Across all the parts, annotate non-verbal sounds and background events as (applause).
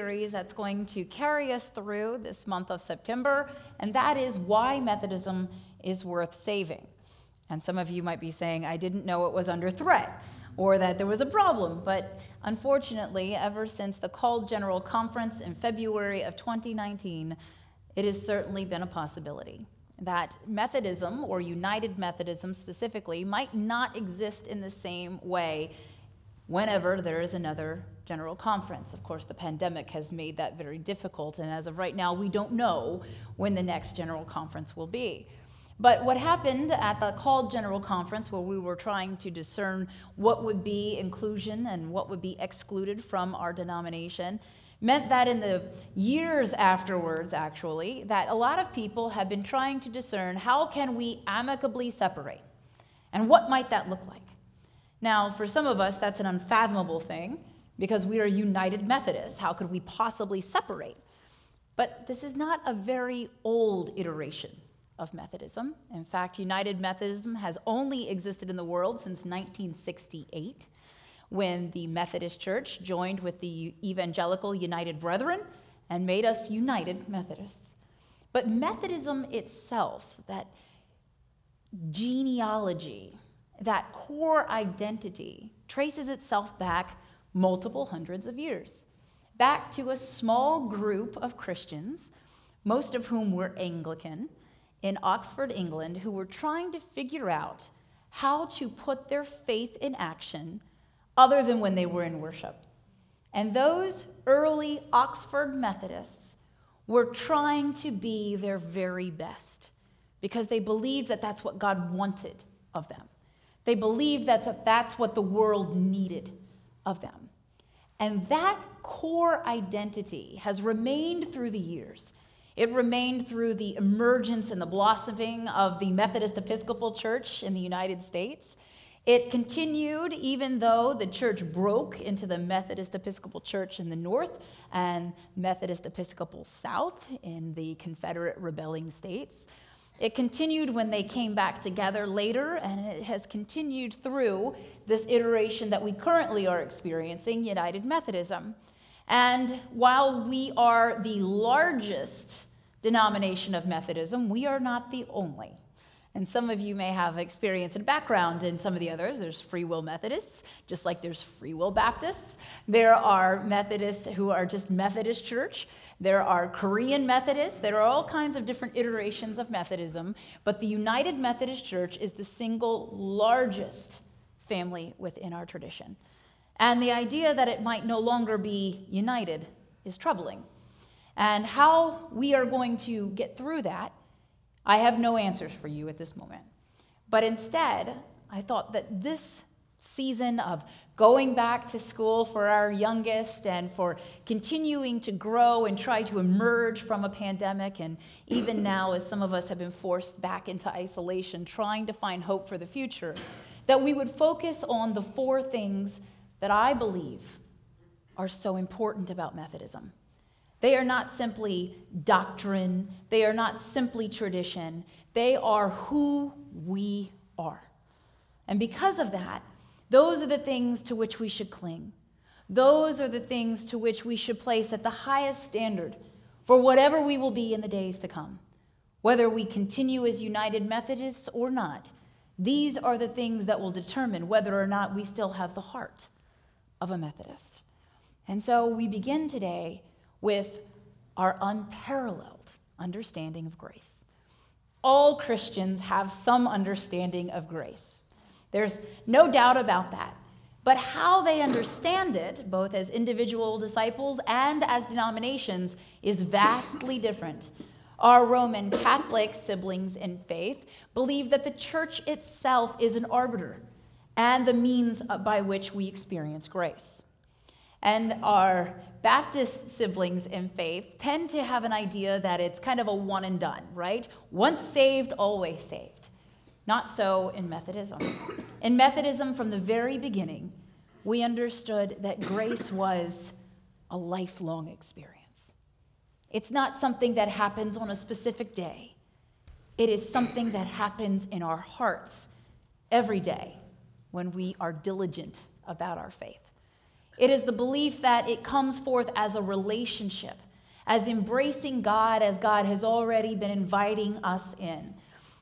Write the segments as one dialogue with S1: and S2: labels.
S1: Series that's going to carry us through this month of September, and that is why Methodism is worth saving. And some of you might be saying, I didn't know it was under threat or that there was a problem. But unfortunately, ever since the called General Conference in February of 2019, it has certainly been a possibility that Methodism, or United Methodism specifically, might not exist in the same way whenever there is another General Conference. Of course, the pandemic has made that very difficult, and as of right now, we don't know when the next General Conference will be. But what happened at the called General Conference, where we were trying to discern what would be inclusion and what would be excluded from our denomination, meant that in the years afterwards, actually, that a lot of people have been trying to discern how can we amicably separate? And what might that look like? Now, for some of us, that's an unfathomable thing because we are United Methodists. How could we possibly separate? But this is not a very old iteration of Methodism. In fact, United Methodism has only existed in the world since 1968 when the Methodist Church joined with the Evangelical United Brethren and made us United Methodists. But Methodism itself, that genealogy, that core identity, traces itself back multiple hundreds of years, back to a small group of Christians, most of whom were Anglican, in Oxford, England, who were trying to figure out how to put their faith in action other than when they were in worship. And those early Oxford Methodists were trying to be their very best because they believed that that's what God wanted of them. They believed that that's what the world needed of them. And that core identity has remained through the years. It remained through the emergence and the blossoming of the Methodist Episcopal Church in the United States. It continued even though the church broke into the Methodist Episcopal Church in the north and Methodist Episcopal South in the Confederate rebelling states. It continued when they came back together later, and it has continued through this iteration that we currently are experiencing, United Methodism. And while we are the largest denomination of Methodism, we are not the only. And some of you may have experience and background in some of the others. There's Free Will Methodists, just like there's Free Will Baptists. There are Methodists who are just Methodist Church. There are Korean Methodists. There are all kinds of different iterations of Methodism, but the United Methodist Church is the single largest family within our tradition. And the idea that it might no longer be united is troubling. And how we are going to get through that, I have no answers for you at this moment. But instead, I thought that this season of going back to school for our youngest and for continuing to grow and try to emerge from a pandemic. And even (coughs) now, as some of us have been forced back into isolation, trying to find hope for the future, that we would focus on the four things that I believe are so important about Methodism. They are not simply doctrine, they are not simply tradition, they are who we are. And because of that, those are the things to which we should cling. Those are the things to which we should place at the highest standard for whatever we will be in the days to come. Whether we continue as United Methodists or not, these are the things that will determine whether or not we still have the heart of a Methodist. And so we begin today with our unparalleled understanding of grace. All Christians have some understanding of grace. There's no doubt about that. But how they understand it, both as individual disciples and as denominations, is vastly different. Our Roman Catholic siblings in faith believe that the church itself is an arbiter and the means by which we experience grace. And our Baptist siblings in faith tend to have an idea that it's kind of a one and done, right? Once saved, always saved. Not so in Methodism. in Methodism, from the very beginning, we understood that grace was a lifelong experience. It's not something that happens on a specific day, it is something that happens in our hearts every day when we are diligent about our faith. It is the belief that it comes forth as a relationship, as embracing God as God has already been inviting us in.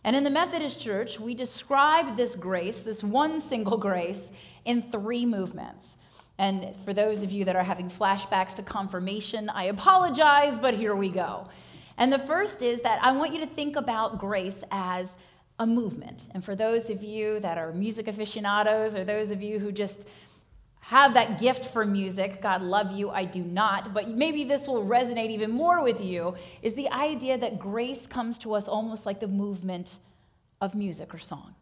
S1: And in the Methodist Church, we describe this grace, this one (laughs) single grace, in three movements. And for those of you that are having flashbacks to confirmation, I apologize, but here we go. And the first is that I want you to think about grace as a movement. And for those of you that are music aficionados or those of you who just have that gift for music, God love you, I do not, but maybe this will resonate even more with you, is the idea that grace comes to us almost like the movement of music or song.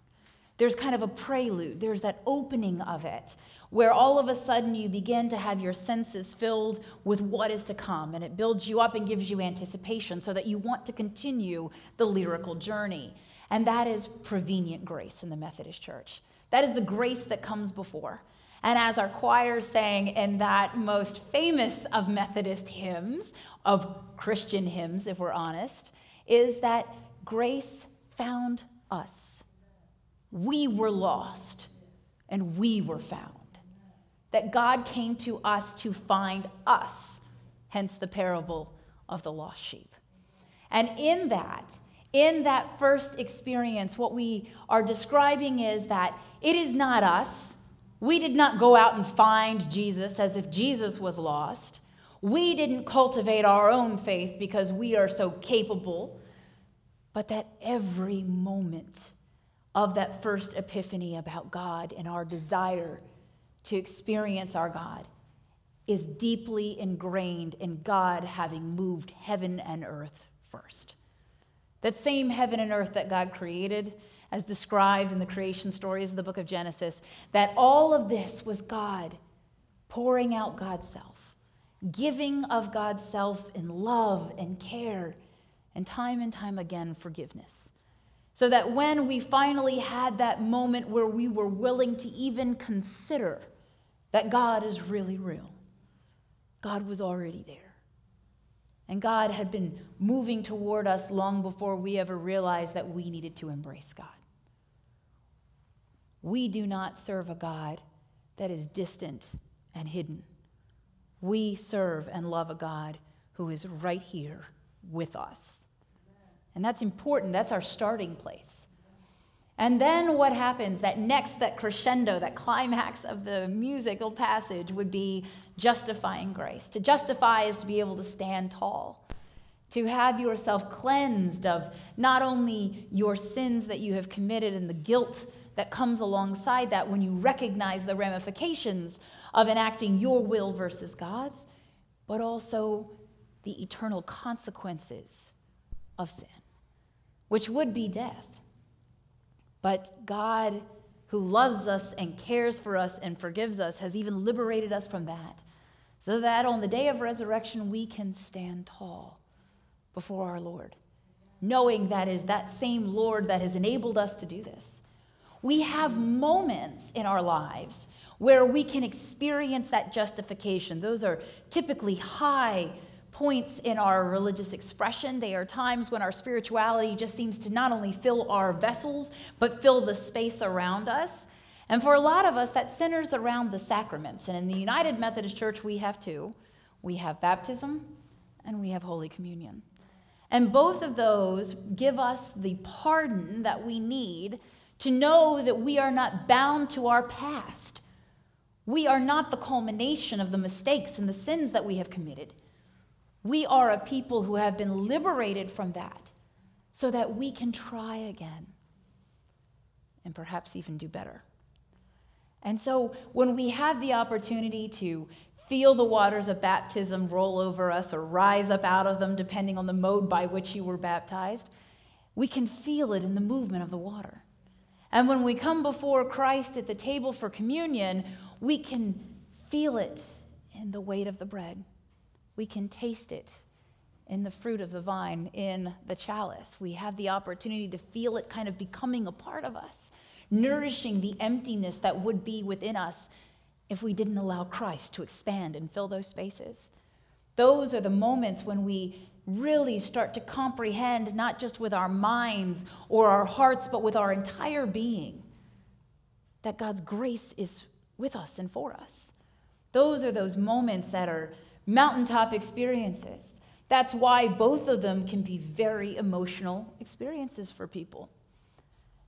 S1: There's kind of a prelude, there's that opening of it, where all of a sudden you begin to have your senses filled with what is to come, and it builds you up and gives you anticipation so that you want to continue the lyrical journey. And that is prevenient grace in the Methodist Church. That is the grace that comes before. And as our choir sang in that most famous of Methodist hymns, of Christian hymns, if we're honest, is that grace found us. We were lost and we were found. That God came to us to find us, hence the parable of the lost sheep. And in that, in that first experience, what we are describing is that it is not us. We did not go out and find Jesus as if Jesus was lost. We didn't cultivate our own faith because we are so capable, but that every moment of that first epiphany about God and our desire to experience our God is deeply ingrained in God having moved heaven and earth first. That same heaven and earth that God created, as described in the creation stories of the book of Genesis, that all of this was God pouring out God's self, giving of God's self in love and care, and time and time again, forgiveness. So that when we finally had that moment where we were willing to even consider that God is really real, God was already there. And God had been moving toward us long before we ever realized that we needed to embrace God. We do not serve a God that is distant and hidden. We serve and love a God who is right here with us. And that's important. That's our starting place. And then what happens? That next, that crescendo, that climax of the musical passage would be justifying grace. To justify is to be able to stand tall, to have yourself cleansed of not only your sins that you have committed and the guilt that comes alongside that when you recognize the ramifications of enacting your will versus God's, but also the eternal consequences of sin, which would be death. But God, who loves us and cares for us and forgives us, has even liberated us from that, so that on the day of resurrection we can stand tall before our Lord, knowing that is that same Lord that has enabled us to do this. We have moments in our lives where we can experience that justification. Those are typically high points in our religious expression. They are times when our spirituality just seems to not only fill our vessels, but fill the space around us. And for a lot of us, that centers around the sacraments. And in the United Methodist Church, we have two we have baptism and we have Holy Communion. And both of those give us the pardon that we need to know that we are not bound to our past. We are not the culmination of the mistakes and the sins that we have committed. We are a people who have been liberated from that so that we can try again and perhaps even do better. And so when we have the opportunity to feel the waters of baptism roll over us or rise up out of them, depending on the mode by which you were baptized, we can feel it in the movement of the water. And when we come before Christ at the table for communion, we can feel it in the weight of the bread we can taste it in the fruit of the vine, in the chalice. We have the opportunity to feel it kind of becoming a part of us, nourishing the emptiness that would be within us if we didn't allow Christ to expand and fill those spaces. Those are the moments when we really start to comprehend, not just with our minds or our hearts, but with our entire being, that God's grace is with us and for us. Those are those moments that are mountaintop experiences. That's why both of them can be very emotional experiences for people.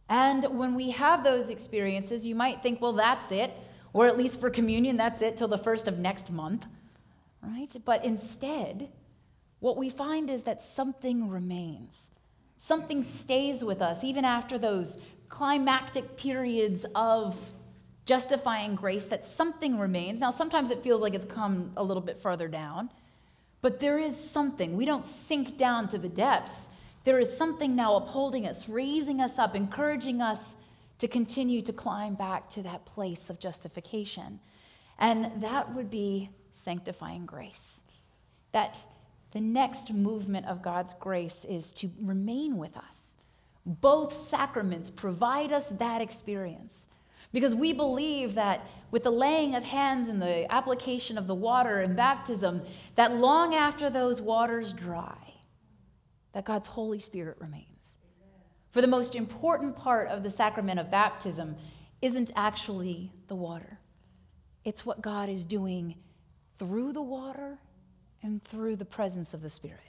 S1: And when we have those experiences, you might think, well, that's it. Or at least for communion, that's it till the first of next month, right? But instead, what we find is that something remains. Something stays with us even after those climactic periods of justifying grace, that something remains. Now, sometimes it feels like it's come a little bit further down, but there is something. We don't sink down to the depths. There is something now upholding us, raising us up, encouraging us to continue to climb back to that place of justification. And that would be sanctifying grace. That the next movement of God's grace is to remain with us. Both sacraments provide us that experience. Because we believe that with the laying of hands and the application of the water and baptism, that long after those waters dry, that God's Holy Spirit remains. For the most important part of the sacrament of baptism isn't actually the water, it's what God is doing through the water and through the presence of the Spirit.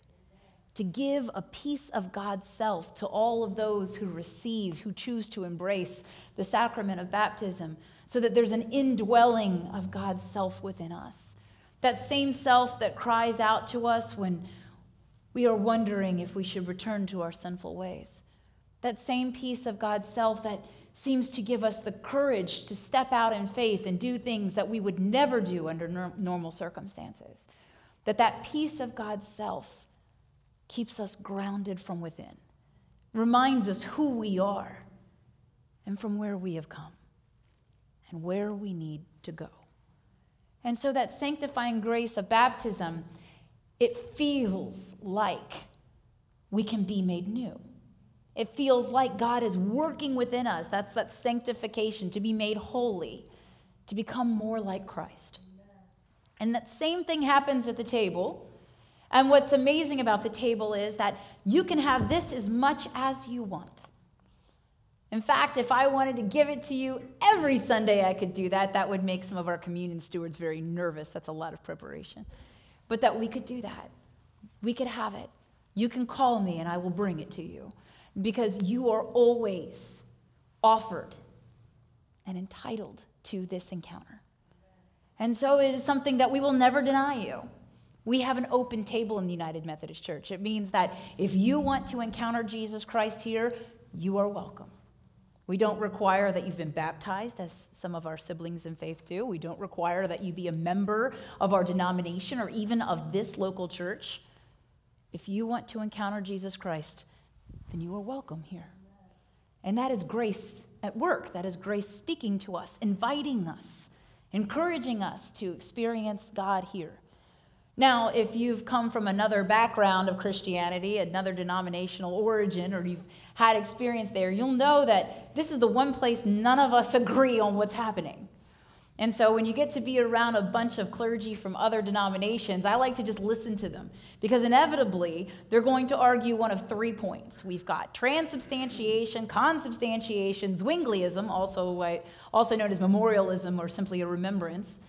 S1: To give a piece of God's self to all of those who receive, who choose to embrace the sacrament of baptism, so that there's an indwelling of God's self within us. That same self that cries out to us when we are wondering if we should return to our sinful ways. That same piece of God's self that seems to give us the courage to step out in faith and do things that we would never do under normal circumstances that that piece of God's self keeps us grounded from within, reminds us who we are and from where we have come and where we need to go. And so that sanctifying grace of baptism, it feels like we can be made new. It feels like God is working within us. That's that sanctification, to be made holy, to become more like Christ. And that same thing happens at the table. And what's amazing about the table is that you can have this as much as you want. In fact, if I wanted to give it to you every Sunday, I could do that. That would make some of our communion stewards very nervous. That's a lot of preparation. But that we could do that. We could have it. You can call me and I will bring it to you because you are always offered and entitled to this encounter. And so it is something that we will never deny you. We have an open table in the United Methodist Church. It means that if you want to encounter Jesus Christ here, you are welcome. We don't require that you've been baptized, as some of our siblings in faith do. We don't require that you be a member of our denomination or even of this local church. If you want to encounter Jesus Christ, then you are welcome here. And that is grace at work. That is grace speaking to us, inviting us encouraging us to experience God here. Now, if you've come from another background of Christianity, another denominational origin, or you've had experience there, you'll know that this is the one place none of us (laughs) agree on what's happening. And so when you get to be around a bunch of clergy from other denominations, I like to just listen to them because inevitably they're going to argue one of three points. We've got transubstantiation, consubstantiation, Zwingliism, also, also known as memorialism or simply a remembrance.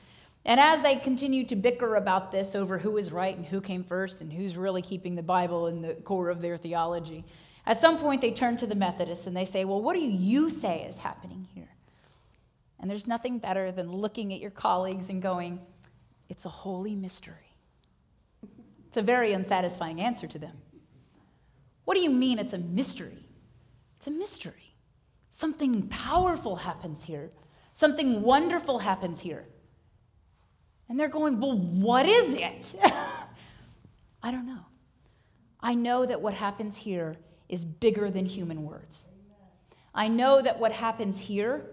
S1: And as they continue to bicker about this over who is right and who came first and who's really keeping the Bible in the core of their theology, at some point they turn to the Methodists and they say, Well, what do you say is happening here? And there's nothing better than looking at your colleagues and going, it's a holy mystery. It's a very unsatisfying answer to them. What do you mean it's a mystery? It's a mystery. Something powerful happens here, something wonderful happens here. And they're going, Well, what is it? (laughs) I don't know. I know that what happens here is bigger than human words. I know that what happens here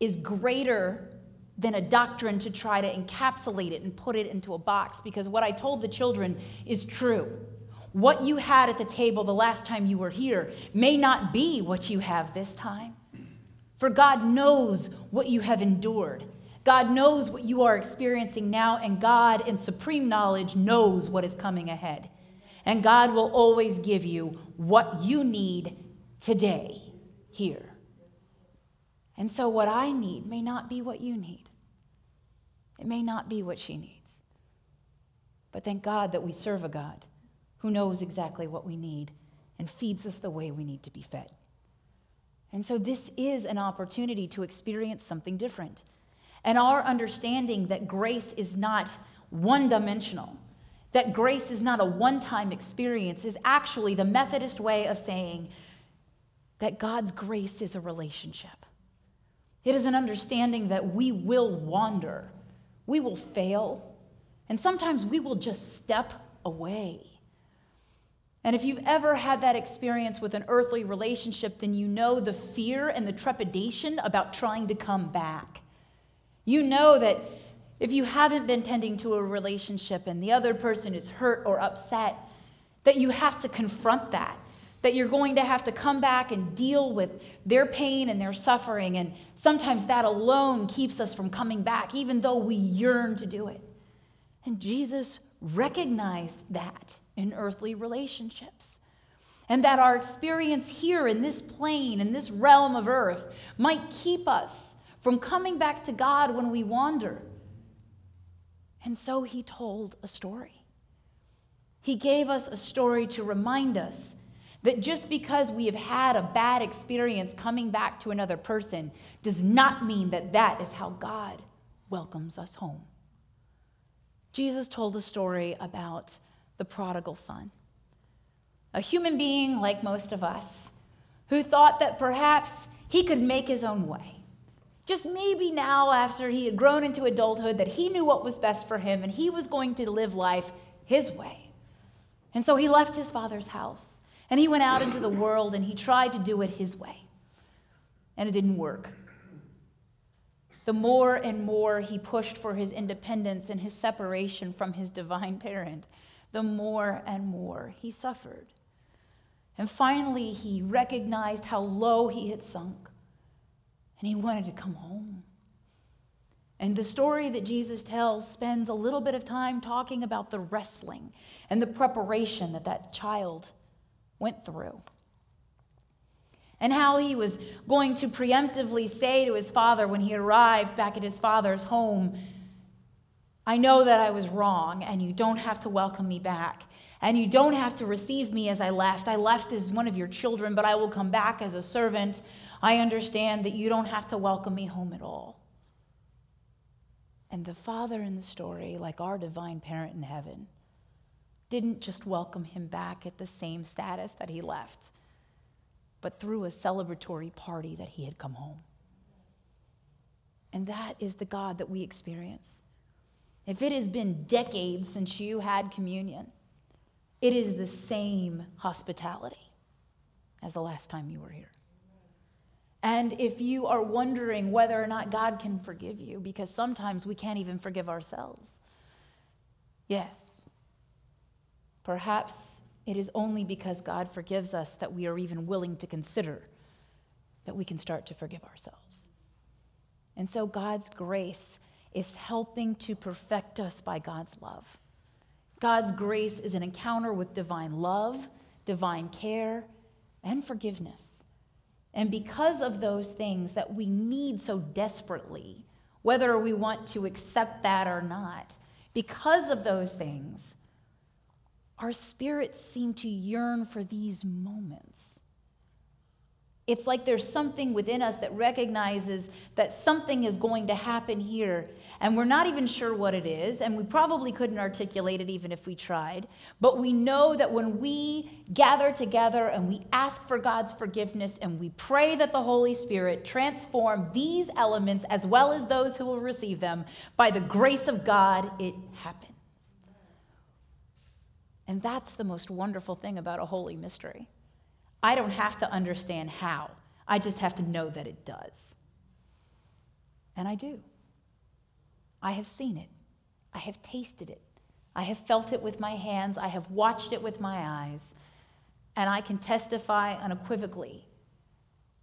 S1: is greater than a doctrine to try to encapsulate it and put it into a box because what I told the children is true. What you had at the table the last time you were here may not be what you have this time. For God knows what you have endured. God knows what you are experiencing now, and God, in supreme knowledge, knows what is coming ahead. And God will always give you what you need today, here. And so, what I need may not be what you need, it may not be what she needs. But thank God that we serve a God who knows exactly what we need and feeds us the way we need to be fed. And so, this is an opportunity to experience something different. And our understanding that grace is not one dimensional, that grace is not a one time experience, is actually the Methodist way of saying that God's grace is a relationship. It is an understanding that we will wander, we will fail, and sometimes we will just step away. And if you've ever had that experience with an earthly relationship, then you know the fear and the trepidation about trying to come back. You know that if you haven't been tending to a relationship and the other person is hurt or upset, that you have to confront that, that you're going to have to come back and deal with their pain and their suffering. And sometimes that alone keeps us from coming back, even though we yearn to do it. And Jesus recognized that in earthly relationships. And that our experience here in this plane, in this realm of earth, might keep us from coming back to God when we wander. And so he told a story. He gave us a story to remind us that just because we have had a bad experience coming back to another person does not mean that that is how God welcomes us home. Jesus told a story about the prodigal son, a human being like most of us who thought that perhaps he could make his own way. Just maybe now, after he had grown into adulthood, that he knew what was best for him and he was going to live life his way. And so he left his father's house and he went out into the world and he tried to do it his way. And it didn't work. The more and more he pushed for his independence and his separation from his divine parent, the more and more he suffered. And finally, he recognized how low he had sunk, and he wanted to come home. And the story that Jesus tells spends a little bit of time talking about the wrestling and the preparation that that child went through. And how he was going to preemptively say to his father when he arrived back at his father's home, I know that I was wrong, and you don't have to welcome me back. And you don't have to receive me as I left. I left as one of your children, but I will come back as a servant. I understand that you don't have to welcome me home at all. And the father in the story, like our divine parent in heaven, didn't just welcome him back at the same status that he left, but through a celebratory party that he had come home. And that is the God that we experience. If it has been decades since you had communion, it is the same hospitality as the last time you were here. And if you are wondering whether or not God can forgive you, because sometimes we can't even forgive ourselves, yes. Perhaps it is only because God forgives us that we are even willing to consider that we can start to forgive ourselves. And so God's grace is helping to perfect us by God's love. God's grace is an encounter with divine love, divine care, and forgiveness. And because of those things that we need so desperately, whether we want to accept that or not, because of those things, our spirits seem to yearn for these moments it's like there's something within us that recognizes that something is going to happen here, and we're not even sure what it is, and we probably couldn't articulate it even if we tried. But we know that when we gather together and we ask for God's forgiveness and we pray that the Holy Spirit transform these elements as well as those who will receive them, by the grace of God, it happens. And that's the most wonderful thing about a holy mystery. I don't have to understand how, I just have to know that it does. And I do. I have seen it. I have tasted it. I have felt it with my hands. I have watched it with my eyes. And I can testify unequivocally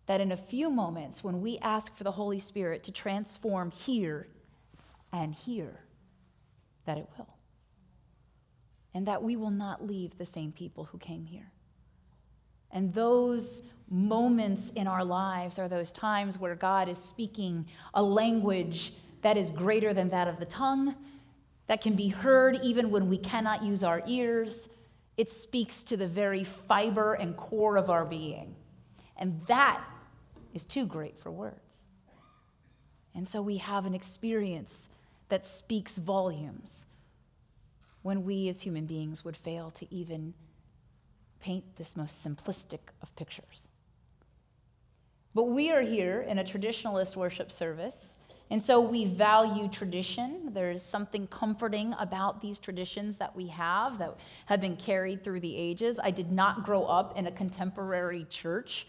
S1: that in a few moments, when we ask for the Holy Spirit to transform here and here, that it will. And that we will not leave the same people who came here. And those moments in our lives are those times where God is speaking a language that is greater than that of the tongue, that can be heard even when we cannot use our ears. It speaks to the very fiber and core of our being. And that is too great for words. And so we have an experience that speaks volumes when we as human beings would fail to even paint this most simplistic of pictures. But we are here in a traditionalist worship service, and so we value tradition. There is something comforting about these traditions that we have that have been carried through the ages. I did not grow up in a contemporary church.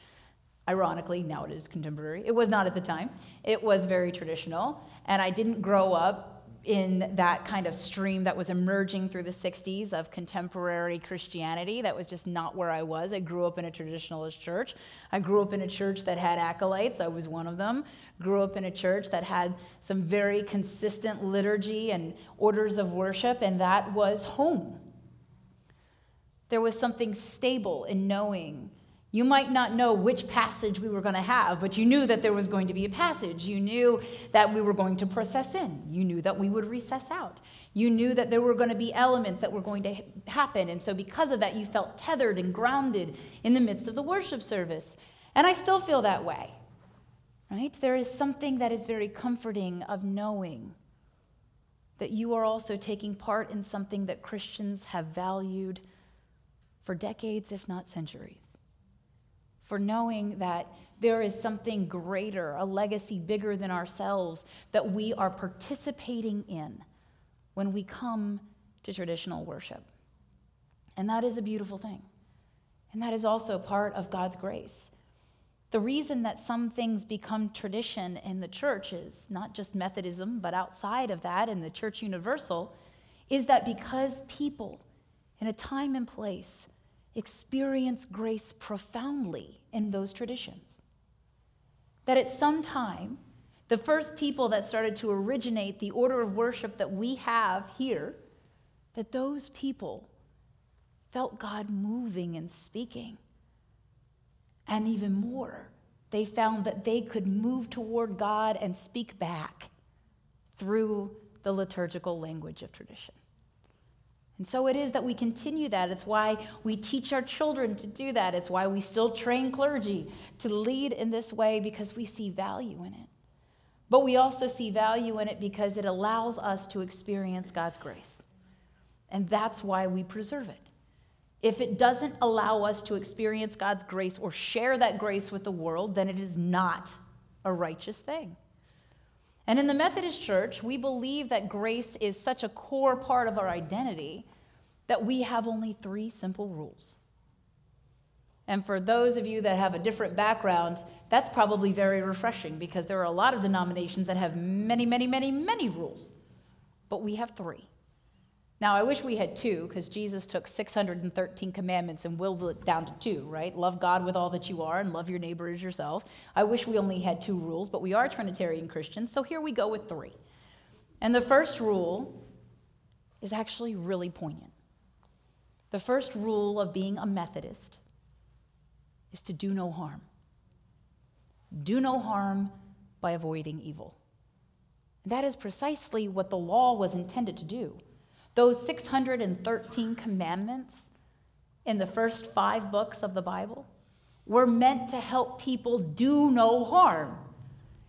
S1: Ironically, now it is contemporary. It was not at the time. It was very traditional. And I didn't grow up in that kind of stream that was emerging through the 60s of contemporary Christianity. That was just not where I was. I grew up in a traditionalist church. I grew up in a church that had acolytes. I was one of them. Grew up in a church that had some very consistent liturgy and orders of worship, and that was home. There was something stable in knowing you might not know which passage we were going to have, but you knew that there was going to be a passage. You knew that we were going to process in. You knew that we would recess out. You knew that there were going to be elements that were going to happen. And so, because of that, you felt tethered and grounded in the midst of the worship service. And I still feel that way, right? There is something that is very comforting of knowing that you are also taking part in something that Christians have valued for decades, if not centuries for knowing that there is something greater, a legacy bigger than ourselves that we are participating in when we come to traditional worship. And that is a beautiful thing. And that is also part of God's grace. The reason that some things become tradition in the church is not just Methodism, but outside of that in the church universal, is that because people in a time and place experience grace profoundly in those traditions. That at some time, the first people that started to originate the order of worship that we have here, that those people felt God moving and speaking. And even more, they found that they could move toward God and speak back through the liturgical language of tradition. And so it is that we continue that. It's why we teach our children to do that. It's why we still train clergy to lead in this way because we see value in it. But we also see value in it because it allows us to experience God's grace. And that's why we preserve it. If it doesn't allow us to experience God's grace or share that grace with the world, then it is not a righteous thing. And in the Methodist Church, we believe that grace is such a core part of our identity that we have only three simple rules. And for those of you that have a different background, that's probably very refreshing because there are a lot of denominations that have many, many, many, many rules. But we have three. Now, I wish we had two because Jesus took 613 commandments and willed it down to two, right? Love God with all that you are and love your neighbor as yourself. I wish we only had two rules, but we are Trinitarian Christians, so here we go with three. And the first rule is actually really poignant. The first rule of being a Methodist is to do no harm. Do no harm by avoiding evil. that is precisely what the law was intended to do. Those 613 commandments in the first five books of the Bible were meant to help people do no harm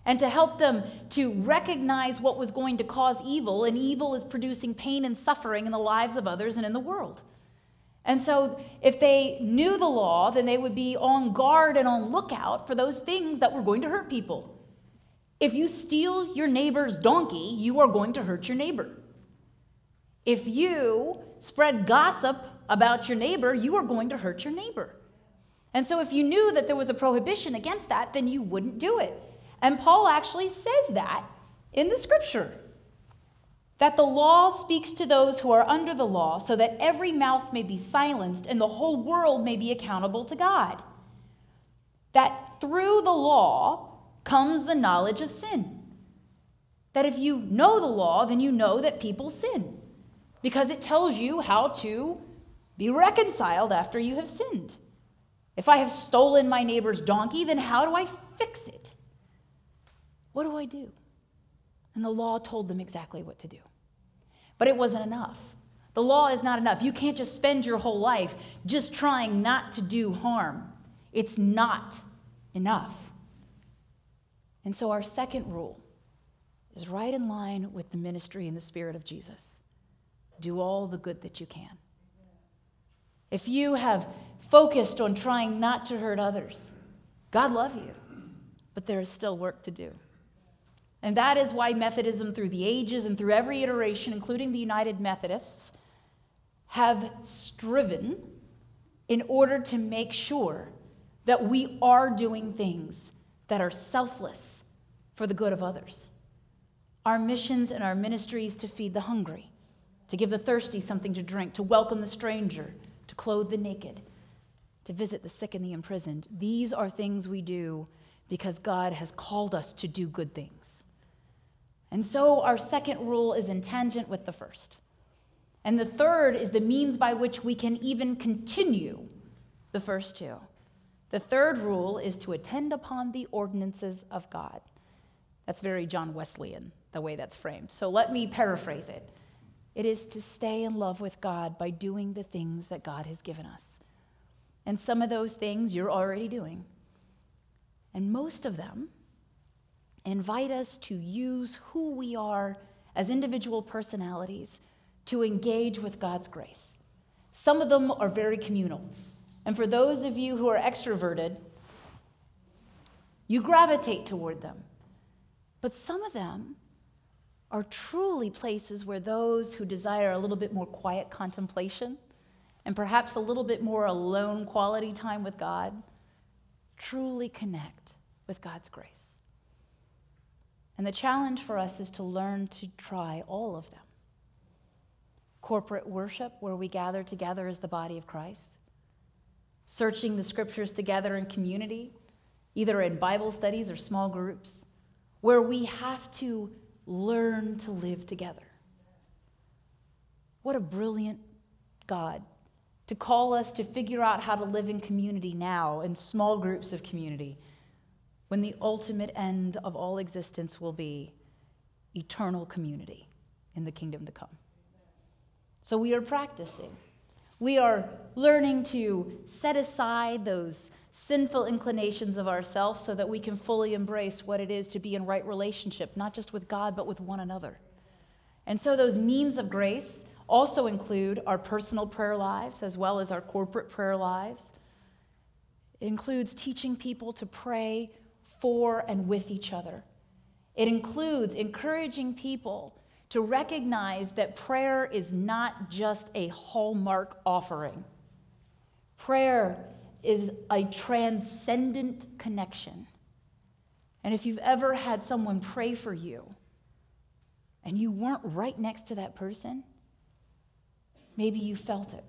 S1: and to help them to recognize what was going to cause evil, and evil is producing pain and suffering in the lives of others and in the world. And so, if they knew the law, then they would be on guard and on lookout for those things that were going to hurt people. If you steal your neighbor's donkey, you are going to hurt your neighbor. If you spread gossip about your neighbor, you are going to hurt your neighbor. And so, if you knew that there was a prohibition against that, then you wouldn't do it. And Paul actually says that in the scripture. that the law speaks to those who are under the law, so that every mouth may be silenced and the whole world may be accountable to God. That through the law comes the knowledge of sin. That if you know the law, then you know that people sin, because it tells you how to be reconciled after you have sinned. If I have stolen my neighbor's donkey, then how do I fix it? What do I do? And the law told them exactly what to do. But it wasn't enough. The law is not enough. You can't just spend your whole life just trying not to do harm. It's not enough. And so, our second rule is right in line with the ministry and the spirit of Jesus do all the good that you can. If you have focused on trying not to hurt others, God love you, but there is still work to do. And that is why Methodism, through the ages and through every iteration, including the United Methodists, have striven in order to make sure that we are doing things that are selfless for the good of others. Our missions and our ministries to feed the hungry, to give the thirsty something to drink, to welcome the stranger, to clothe the naked, to visit the sick and the imprisoned. These are things we do because God has called us to do good things. And so our second rule is in tangent with the first. And the third is the means by which we can even continue the first two. The third rule is to attend upon the ordinances of God. That's very John Wesleyan, the way that's framed. So let me paraphrase it. It is to stay in love with God by doing the things that God has given us. And some of those things you're already doing. And most of them invite us to use who we are as individual personalities to engage with God's grace. Some of them are very communal. And for those of you who are extroverted, you gravitate toward them. But some of them are truly places where those who desire a little bit more quiet contemplation and perhaps a little bit more alone quality time with God truly connect with God's grace. And the challenge for us is to learn to try all of them. Corporate worship, where we gather together as the body of Christ. Searching the scriptures together in community, either in Bible studies or small groups, where we have to learn to live together. What a brilliant God to call us to figure out how to live in community now, in small groups of community when the ultimate end of all existence will be eternal community in the kingdom to come. So we are practicing. We are learning to set aside those sinful inclinations of ourselves so that we can fully embrace what it is to be in right relationship, not just with God, but with one another. And so those means of grace also include our personal prayer lives as well as our corporate prayer lives. It includes teaching people to pray for and with each other. It includes encouraging people to recognize that prayer is not just a hallmark offering. Prayer is a transcendent connection. And if you've ever had someone pray for you and you weren't right next to that person, maybe you felt it.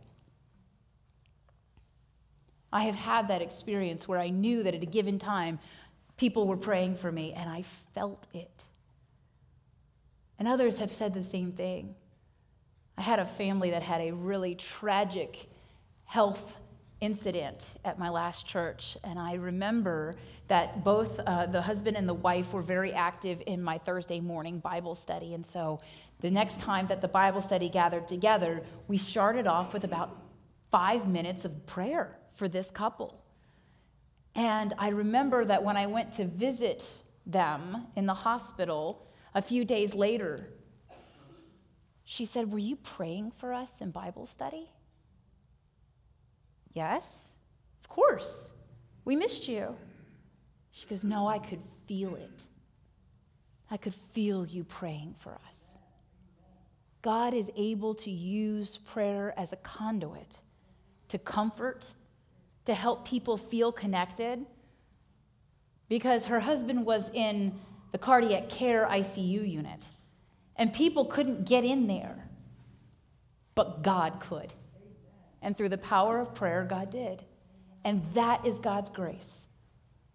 S1: I have had that experience where I knew that at a given time people were praying for me, and I felt it. And others have said the same thing. I had a family that had a really tragic health incident at my last church, and I remember that both uh, the husband and the wife were very active in my Thursday morning Bible study. And so the next time that the Bible study gathered together, we started off with about five minutes of prayer for this couple. And I remember that when I went to visit them in the hospital a few days later, she said, Were you praying for us in Bible study? Yes, of course. We missed you. She goes, No, I could feel it. I could feel you praying for us. God is able to use prayer as a conduit to comfort to help people feel connected because her husband was in the cardiac care ICU unit. and people couldn't get in there. But God could. And through the power of prayer, God did. And that is God's grace.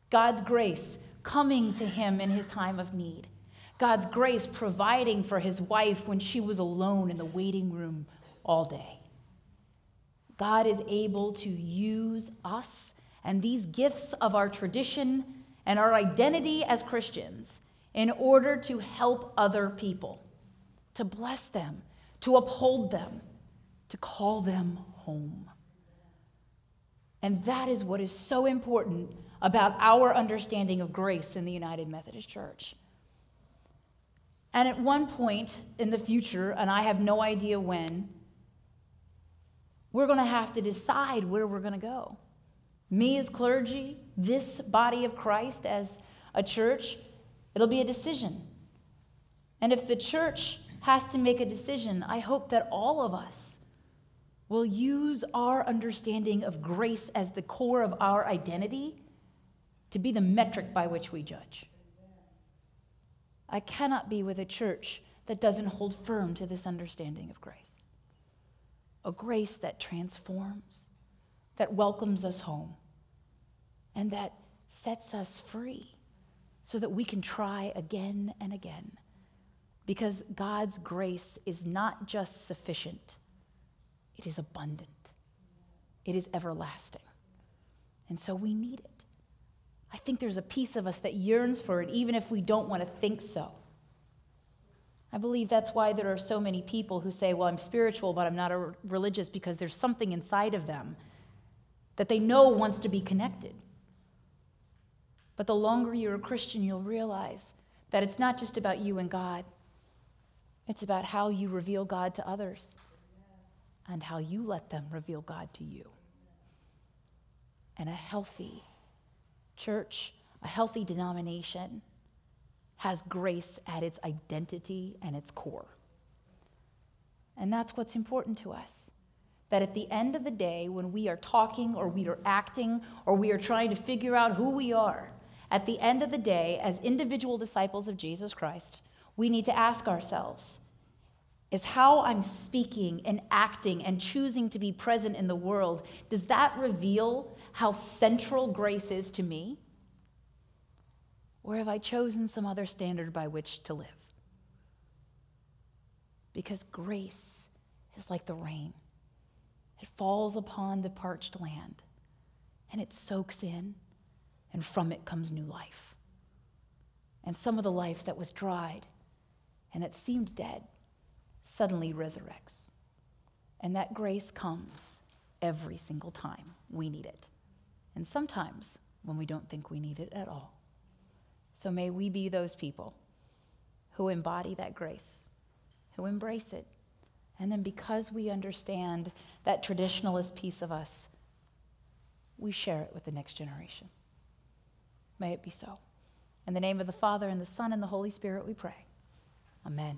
S1: God's grace coming to him in his time of need. God's grace providing for his wife when she was alone in the waiting room all day. God is able to use us and these gifts of our tradition and our identity as Christians in order to help other people, to bless them, to uphold them, to call them home. And that is what is so important about our understanding of grace in the United Methodist Church. And at one point in the future, and I have no idea when, we're going to have to decide where we're going to go. Me as clergy, this body of Christ as a church, it'll be a decision. And if the church has to make a decision, I hope that all of us will use our understanding of grace as the core of our identity to be the metric by which we judge. I cannot be with a church that doesn't hold firm to this understanding of grace. A grace that transforms, that welcomes us home, and that sets us free so that we can try again and again. Because God's grace is not just sufficient, it is abundant, it is everlasting. And so we need it. I think there's a piece of us that yearns for it, even if we don't want to think so. I believe that's why there are so many people who say, Well, I'm spiritual, but I'm not a religious, because there's something inside of them that they know wants to be connected. But the longer you're a Christian, you'll realize that it's not just about you and God, it's about how you reveal God to others and how you let them reveal God to you. And a healthy church, a healthy denomination, has grace at its identity and its core. And that's what's important to us. That at the end of the day, when we are talking or we are acting or we are trying to figure out who we are, at the end of the day, as individual disciples of Jesus Christ, we need to ask ourselves is how I'm speaking and acting and choosing to be present in the world, does that reveal how central grace is to me? Or have I chosen some other standard by which to live? Because grace is like the rain, it falls upon the parched land and it soaks in and from it comes new life. And some of the life that was dried and that seemed dead suddenly resurrects. And that grace comes every single time we need it. And sometimes when we don't think we need it at all. So may we be those people who embody that grace, who embrace it. And then because we understand that traditionalist piece of us, we share it with the next generation. May it be so. In the name of the Father, and the Son, and the Holy Spirit, we pray. Amen.